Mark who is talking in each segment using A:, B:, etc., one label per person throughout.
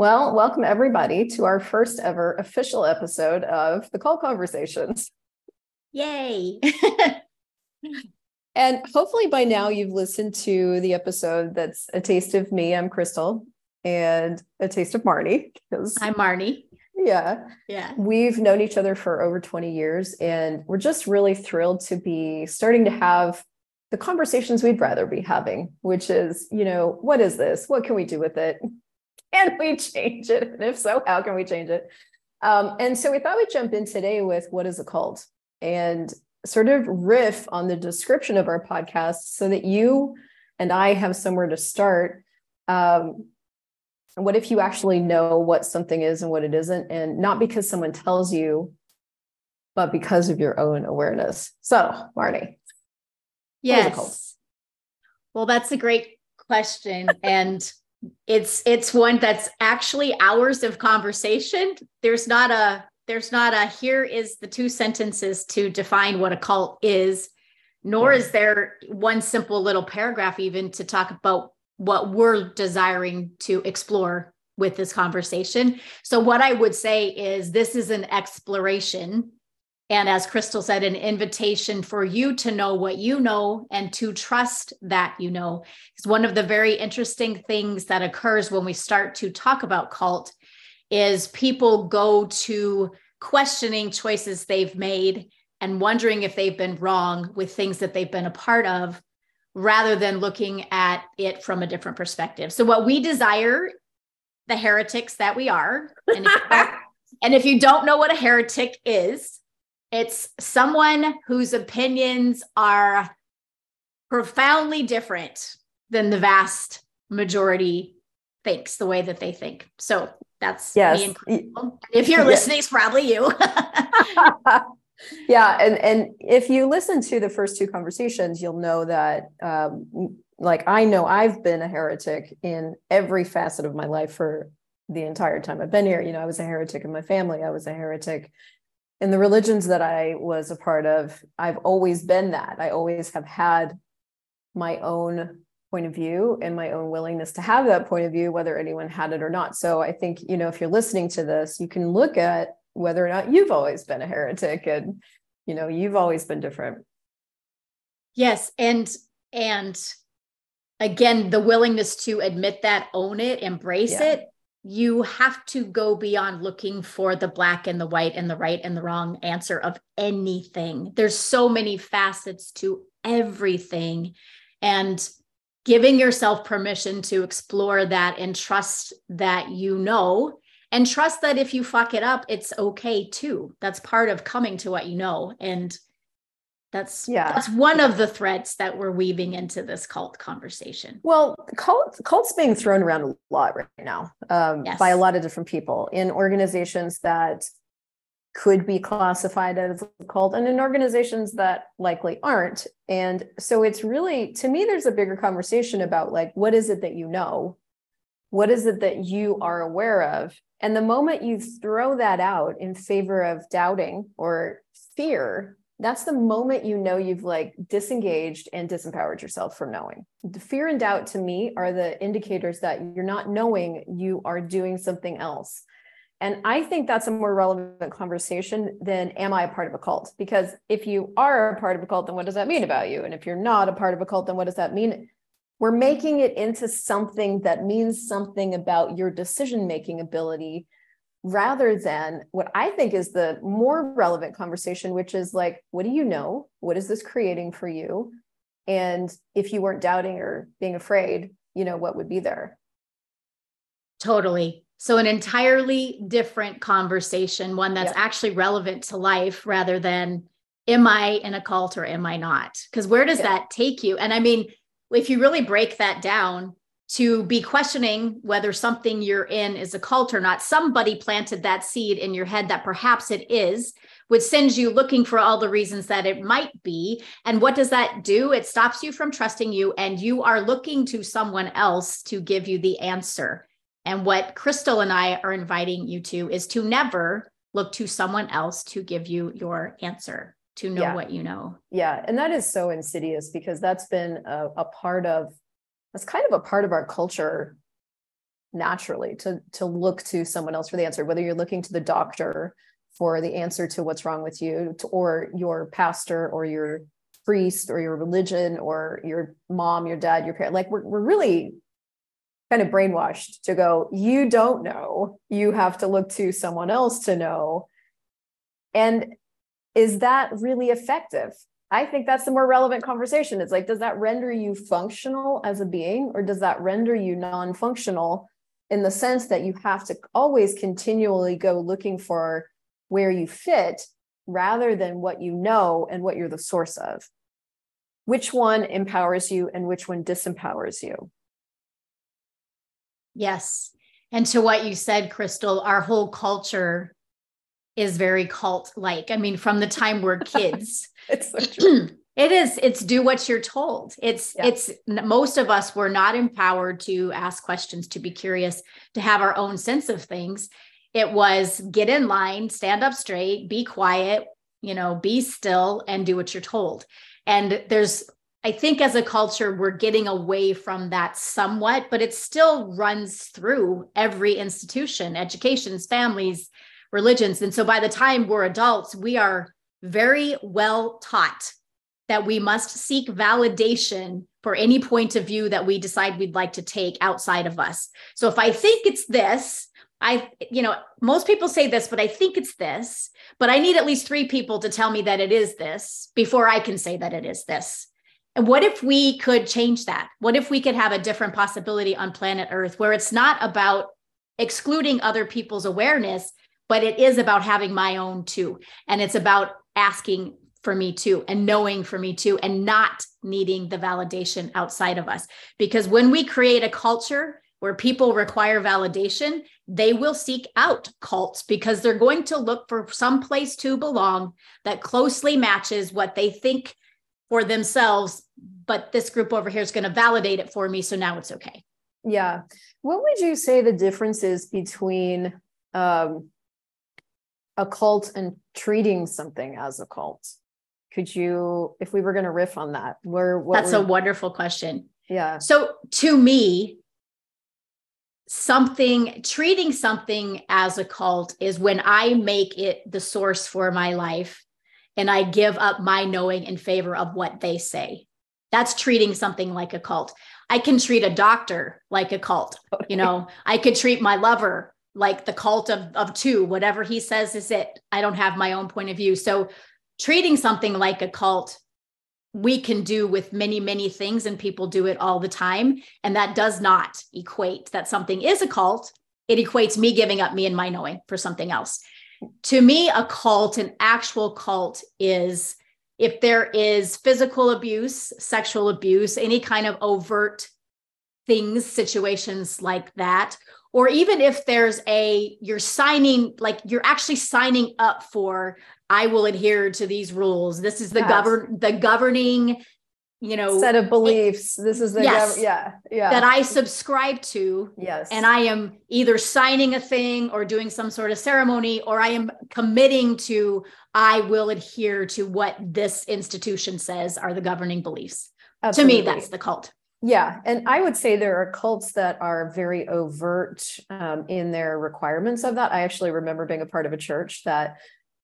A: Well, welcome everybody to our first ever official episode of the Cult Conversations.
B: Yay.
A: and hopefully by now you've listened to the episode that's a taste of me. I'm Crystal and a taste of Marnie.
B: I'm Marnie.
A: Yeah.
B: Yeah.
A: We've known each other for over 20 years and we're just really thrilled to be starting to have the conversations we'd rather be having, which is, you know, what is this? What can we do with it? Can we change it? And if so, how can we change it? Um, and so we thought we'd jump in today with what is a cult and sort of riff on the description of our podcast so that you and I have somewhere to start. Um, what if you actually know what something is and what it isn't? And not because someone tells you, but because of your own awareness. So, Marnie.
B: Yes. Well, that's a great question. and it's it's one that's actually hours of conversation. There's not a there's not a here is the two sentences to define what a cult is nor is there one simple little paragraph even to talk about what we're desiring to explore with this conversation. So what i would say is this is an exploration and as Crystal said, an invitation for you to know what you know and to trust that you know. It's one of the very interesting things that occurs when we start to talk about cult is people go to questioning choices they've made and wondering if they've been wrong with things that they've been a part of rather than looking at it from a different perspective. So what we desire the heretics that we are and if, and if you don't know what a heretic is, it's someone whose opinions are profoundly different than the vast majority thinks the way that they think. So that's
A: yes.
B: If you're listening, it's probably you.
A: yeah, and and if you listen to the first two conversations, you'll know that um, like I know I've been a heretic in every facet of my life for the entire time I've been here. You know, I was a heretic in my family. I was a heretic in the religions that I was a part of, I've always been that. I always have had my own point of view and my own willingness to have that point of view, whether anyone had it or not. So I think, you know, if you're listening to this, you can look at whether or not you've always been a heretic and, you know, you've always been different.
B: Yes. And, and, again the willingness to admit that own it embrace yeah. it you have to go beyond looking for the black and the white and the right and the wrong answer of anything. There's so many facets to everything. And giving yourself permission to explore that and trust that you know, and trust that if you fuck it up, it's okay too. That's part of coming to what you know. And that's yeah. that's one of the threats that we're weaving into this cult conversation.
A: Well cult cults being thrown around a lot right now um, yes. by a lot of different people in organizations that could be classified as a cult and in organizations that likely aren't. And so it's really to me there's a bigger conversation about like what is it that you know? What is it that you are aware of? And the moment you throw that out in favor of doubting or fear that's the moment you know you've like disengaged and disempowered yourself from knowing. The fear and doubt to me are the indicators that you're not knowing you are doing something else. And I think that's a more relevant conversation than am I a part of a cult? Because if you are a part of a cult, then what does that mean about you? And if you're not a part of a cult, then what does that mean? We're making it into something that means something about your decision making ability rather than what I think is the more relevant conversation, which is like, what do you know? What is this creating for you? And if you weren't doubting or being afraid, you know, what would be there?
B: Totally. So, an entirely different conversation, one that's yeah. actually relevant to life rather than, am I in a cult or am I not? Because where does yeah. that take you? And I mean, if you really break that down, to be questioning whether something you're in is a cult or not. Somebody planted that seed in your head that perhaps it is, which sends you looking for all the reasons that it might be. And what does that do? It stops you from trusting you, and you are looking to someone else to give you the answer. And what Crystal and I are inviting you to is to never look to someone else to give you your answer, to know yeah. what you know.
A: Yeah. And that is so insidious because that's been a, a part of that's kind of a part of our culture naturally to to look to someone else for the answer whether you're looking to the doctor for the answer to what's wrong with you or your pastor or your priest or your religion or your mom your dad your parent like we're, we're really kind of brainwashed to go you don't know. You have to look to someone else to know. And is that really effective I think that's the more relevant conversation. It's like, does that render you functional as a being, or does that render you non functional in the sense that you have to always continually go looking for where you fit rather than what you know and what you're the source of? Which one empowers you and which one disempowers you?
B: Yes. And to what you said, Crystal, our whole culture is very cult like. I mean, from the time we're kids, it's so true. it is. It's do what you're told. It's, yeah. it's most of us were not empowered to ask questions, to be curious, to have our own sense of things. It was get in line, stand up straight, be quiet, you know, be still and do what you're told. And there's I think as a culture, we're getting away from that somewhat, but it still runs through every institution, educations, families, religions. And so by the time we're adults, we are very well taught that we must seek validation for any point of view that we decide we'd like to take outside of us. So if I think it's this, I, you know, most people say this, but I think it's this, but I need at least three people to tell me that it is this before I can say that it is this. And what if we could change that? What if we could have a different possibility on planet Earth where it's not about excluding other people's awareness, but it is about having my own too. And it's about asking for me too and knowing for me too and not needing the validation outside of us. Because when we create a culture where people require validation, they will seek out cults because they're going to look for some place to belong that closely matches what they think for themselves. But this group over here is going to validate it for me. So now it's okay.
A: Yeah. What would you say the difference is between um, a cult and treating something as a cult? Could you, if we were going to riff on that, where
B: that's a wonderful question.
A: Yeah.
B: So to me, something treating something as a cult is when I make it the source for my life and I give up my knowing in favor of what they say. That's treating something like a cult. I can treat a doctor like a cult. Okay. You know, I could treat my lover like the cult of, of two, whatever he says is it. I don't have my own point of view. So treating something like a cult, we can do with many, many things, and people do it all the time. And that does not equate that something is a cult. It equates me giving up me and my knowing for something else. To me, a cult, an actual cult, is if there is physical abuse, sexual abuse, any kind of overt things, situations like that, or even if there's a you're signing like you're actually signing up for i will adhere to these rules. This is the yes. govern the governing you know
A: set of beliefs. It, this is the yes, gov- yeah yeah.
B: That i subscribe to.
A: Yes.
B: And i am either signing a thing or doing some sort of ceremony or i am committing to i will adhere to what this institution says are the governing beliefs. Absolutely. to me that's the cult
A: yeah, and I would say there are cults that are very overt um, in their requirements of that. I actually remember being a part of a church that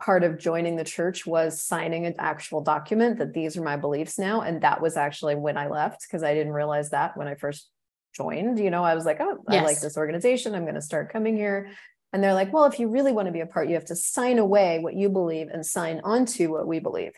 A: part of joining the church was signing an actual document that these are my beliefs now. And that was actually when I left because I didn't realize that when I first joined. You know, I was like, oh, yes. I like this organization. I'm going to start coming here. And they're like, well, if you really want to be a part, you have to sign away what you believe and sign onto what we believe.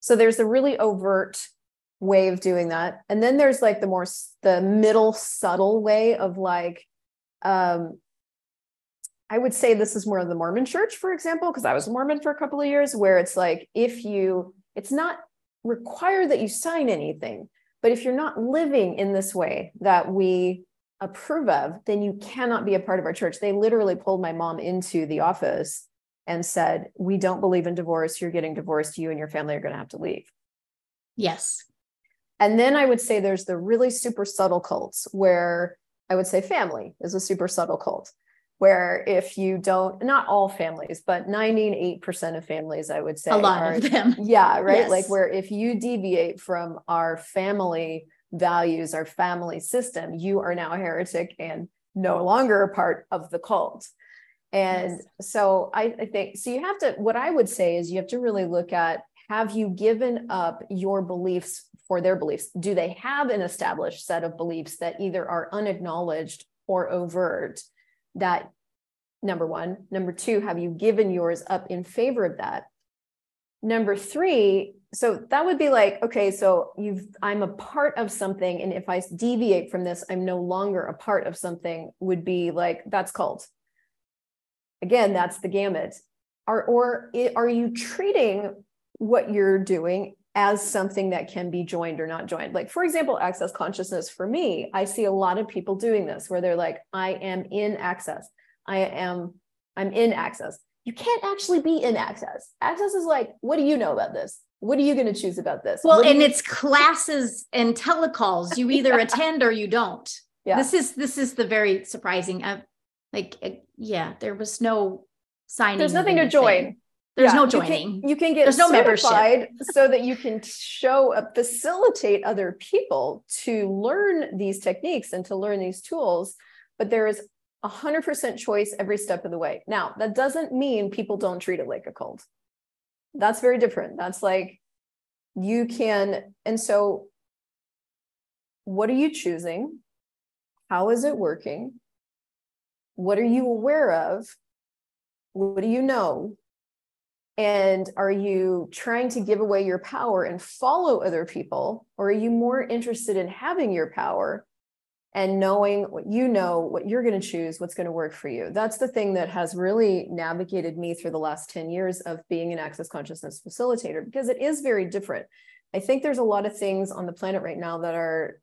A: So there's a really overt way of doing that. And then there's like the more the middle subtle way of like um i would say this is more of the mormon church for example because i was mormon for a couple of years where it's like if you it's not required that you sign anything but if you're not living in this way that we approve of then you cannot be a part of our church. They literally pulled my mom into the office and said we don't believe in divorce. You're getting divorced. You and your family are going to have to leave.
B: Yes
A: and then I would say there's the really super subtle cults where I would say family is a super subtle cult, where if you don't, not all families, but 98% of families, I would say,
B: a lot are, of them.
A: Yeah, right. Yes. Like where if you deviate from our family values, our family system, you are now a heretic and no longer a part of the cult. And yes. so I, I think so you have to what I would say is you have to really look at have you given up your beliefs for their beliefs? Do they have an established set of beliefs that either are unacknowledged or overt? That number one. Number two, have you given yours up in favor of that? Number three, so that would be like, okay, so you've I'm a part of something, and if I deviate from this, I'm no longer a part of something, would be like that's cult. Again, that's the gamut. Are or are you treating what you're doing as something that can be joined or not joined. Like, for example, access consciousness for me, I see a lot of people doing this where they're like, I am in access. I am, I'm in access. You can't actually be in access. Access is like, what do you know about this? What are you going to choose about this?
B: Well,
A: and
B: you- it's classes and telecalls. You either yeah. attend or you don't. Yeah. This is this is the very surprising. Uh, like, uh, yeah, there was no signing.
A: There's nothing to join.
B: There's yeah, no joining.
A: You can, you can get There's no membership so that you can show up, facilitate other people to learn these techniques and to learn these tools. But there is 100% choice every step of the way. Now, that doesn't mean people don't treat it like a cult. That's very different. That's like you can, and so what are you choosing? How is it working? What are you aware of? What do you know? And are you trying to give away your power and follow other people? Or are you more interested in having your power and knowing what you know, what you're going to choose, what's going to work for you? That's the thing that has really navigated me through the last 10 years of being an access consciousness facilitator because it is very different. I think there's a lot of things on the planet right now that are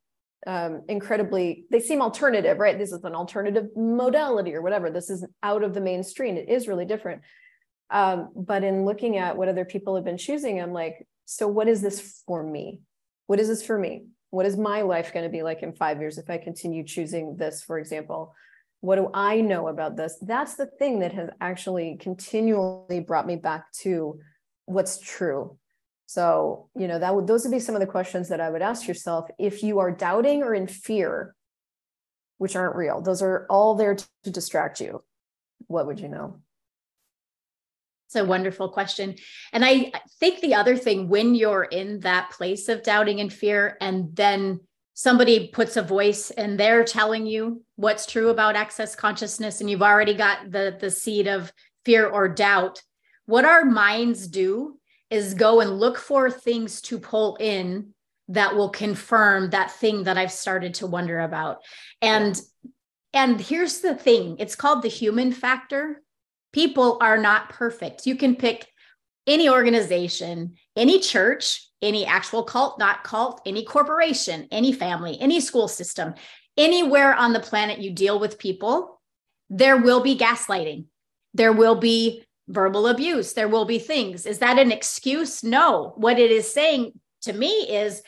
A: um, incredibly, they seem alternative, right? This is an alternative modality or whatever. This is out of the mainstream. It is really different um, but in looking at what other people have been choosing, I'm like, so what is this for me? What is this for me? What is my life going to be like in five years if I continue choosing this, for example? What do I know about this? That's the thing that has actually continually brought me back to what's true. So, you know, that would those would be some of the questions that I would ask yourself if you are doubting or in fear, which aren't real. Those are all there to distract you. What would you know?
B: A wonderful question. And I think the other thing, when you're in that place of doubting and fear, and then somebody puts a voice and they're telling you what's true about access consciousness, and you've already got the, the seed of fear or doubt, what our minds do is go and look for things to pull in that will confirm that thing that I've started to wonder about. And and here's the thing, it's called the human factor people are not perfect. You can pick any organization, any church, any actual cult, not cult, any corporation, any family, any school system, anywhere on the planet you deal with people, there will be gaslighting. There will be verbal abuse. There will be things. Is that an excuse? No. What it is saying to me is,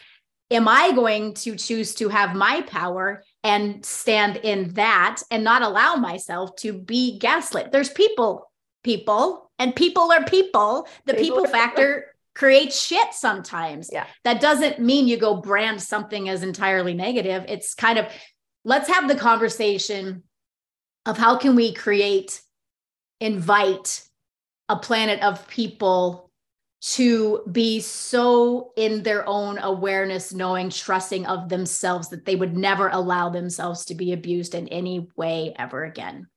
B: am I going to choose to have my power and stand in that and not allow myself to be gaslit. There's people, people, and people are people. The people, people factor creates shit sometimes.
A: Yeah.
B: That doesn't mean you go brand something as entirely negative. It's kind of let's have the conversation of how can we create invite a planet of people to be so in their own awareness, knowing, trusting of themselves that they would never allow themselves to be abused in any way ever again.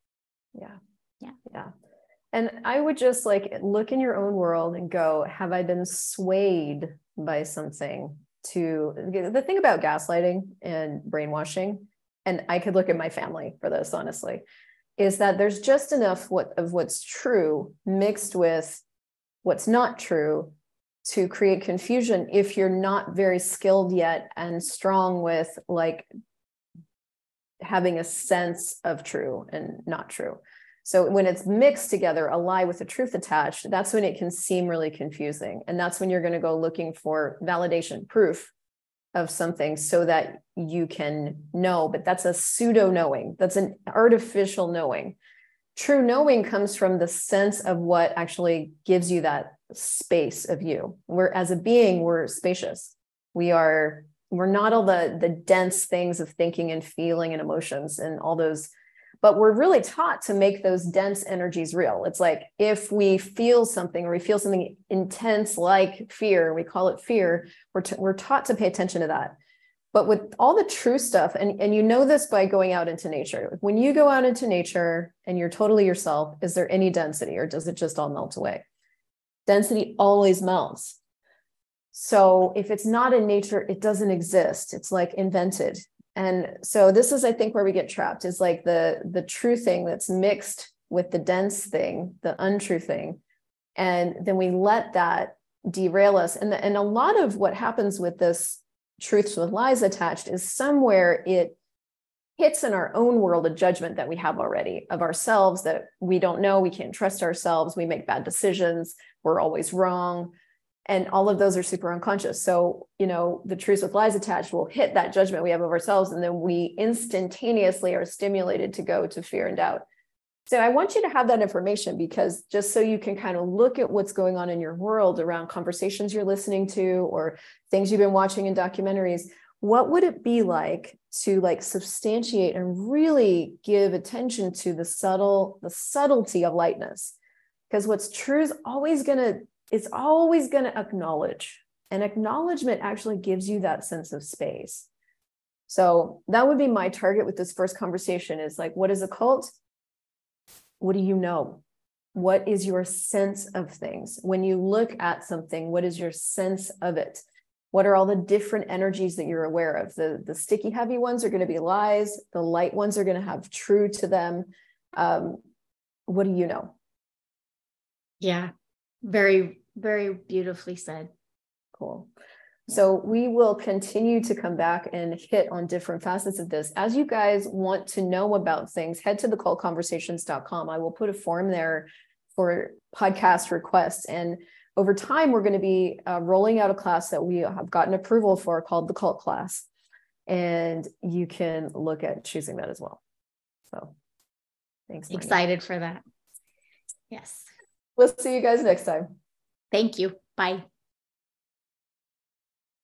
A: Yeah.
B: Yeah.
A: Yeah. And I would just like look in your own world and go, have I been swayed by something to the thing about gaslighting and brainwashing? And I could look at my family for this, honestly, is that there's just enough what of what's true mixed with what's not true to create confusion if you're not very skilled yet and strong with like having a sense of true and not true. So when it's mixed together, a lie with a truth attached, that's when it can seem really confusing. And that's when you're going to go looking for validation, proof of something so that you can know. But that's a pseudo knowing, that's an artificial knowing true knowing comes from the sense of what actually gives you that space of you we're as a being we're spacious we are we're not all the the dense things of thinking and feeling and emotions and all those but we're really taught to make those dense energies real. It's like if we feel something or we feel something intense like fear, we call it fear, we're, t- we're taught to pay attention to that. But with all the true stuff, and, and you know this by going out into nature, when you go out into nature and you're totally yourself, is there any density or does it just all melt away? Density always melts. So if it's not in nature, it doesn't exist. It's like invented and so this is i think where we get trapped is like the the true thing that's mixed with the dense thing the untrue thing and then we let that derail us and the, and a lot of what happens with this truths with lies attached is somewhere it hits in our own world of judgment that we have already of ourselves that we don't know we can't trust ourselves we make bad decisions we're always wrong and all of those are super unconscious. So you know the truths with lies attached will hit that judgment we have of ourselves and then we instantaneously are stimulated to go to fear and doubt so i want you to have that information because just so you can kind of look at what's going on in your world around conversations you're listening to or things you've been watching in documentaries what would it be like to like substantiate and really give attention to the subtle the subtlety of lightness because what's true is always going to it's always going to acknowledge. And acknowledgement actually gives you that sense of space. So that would be my target with this first conversation is like, what is a cult? What do you know? What is your sense of things? When you look at something, what is your sense of it? What are all the different energies that you're aware of? The, the sticky, heavy ones are going to be lies. The light ones are going to have true to them. Um, what do you know?
B: Yeah, very very beautifully said.
A: Cool. So we will continue to come back and hit on different facets of this. As you guys want to know about things, head to thecultconversations.com. I will put a form there for podcast requests. And over time, we're going to be uh, rolling out a class that we have gotten approval for called the cult class. And you can look at choosing that as well. So thanks.
B: Excited for that. Yes.
A: We'll see you guys next time.
B: Thank you. Bye.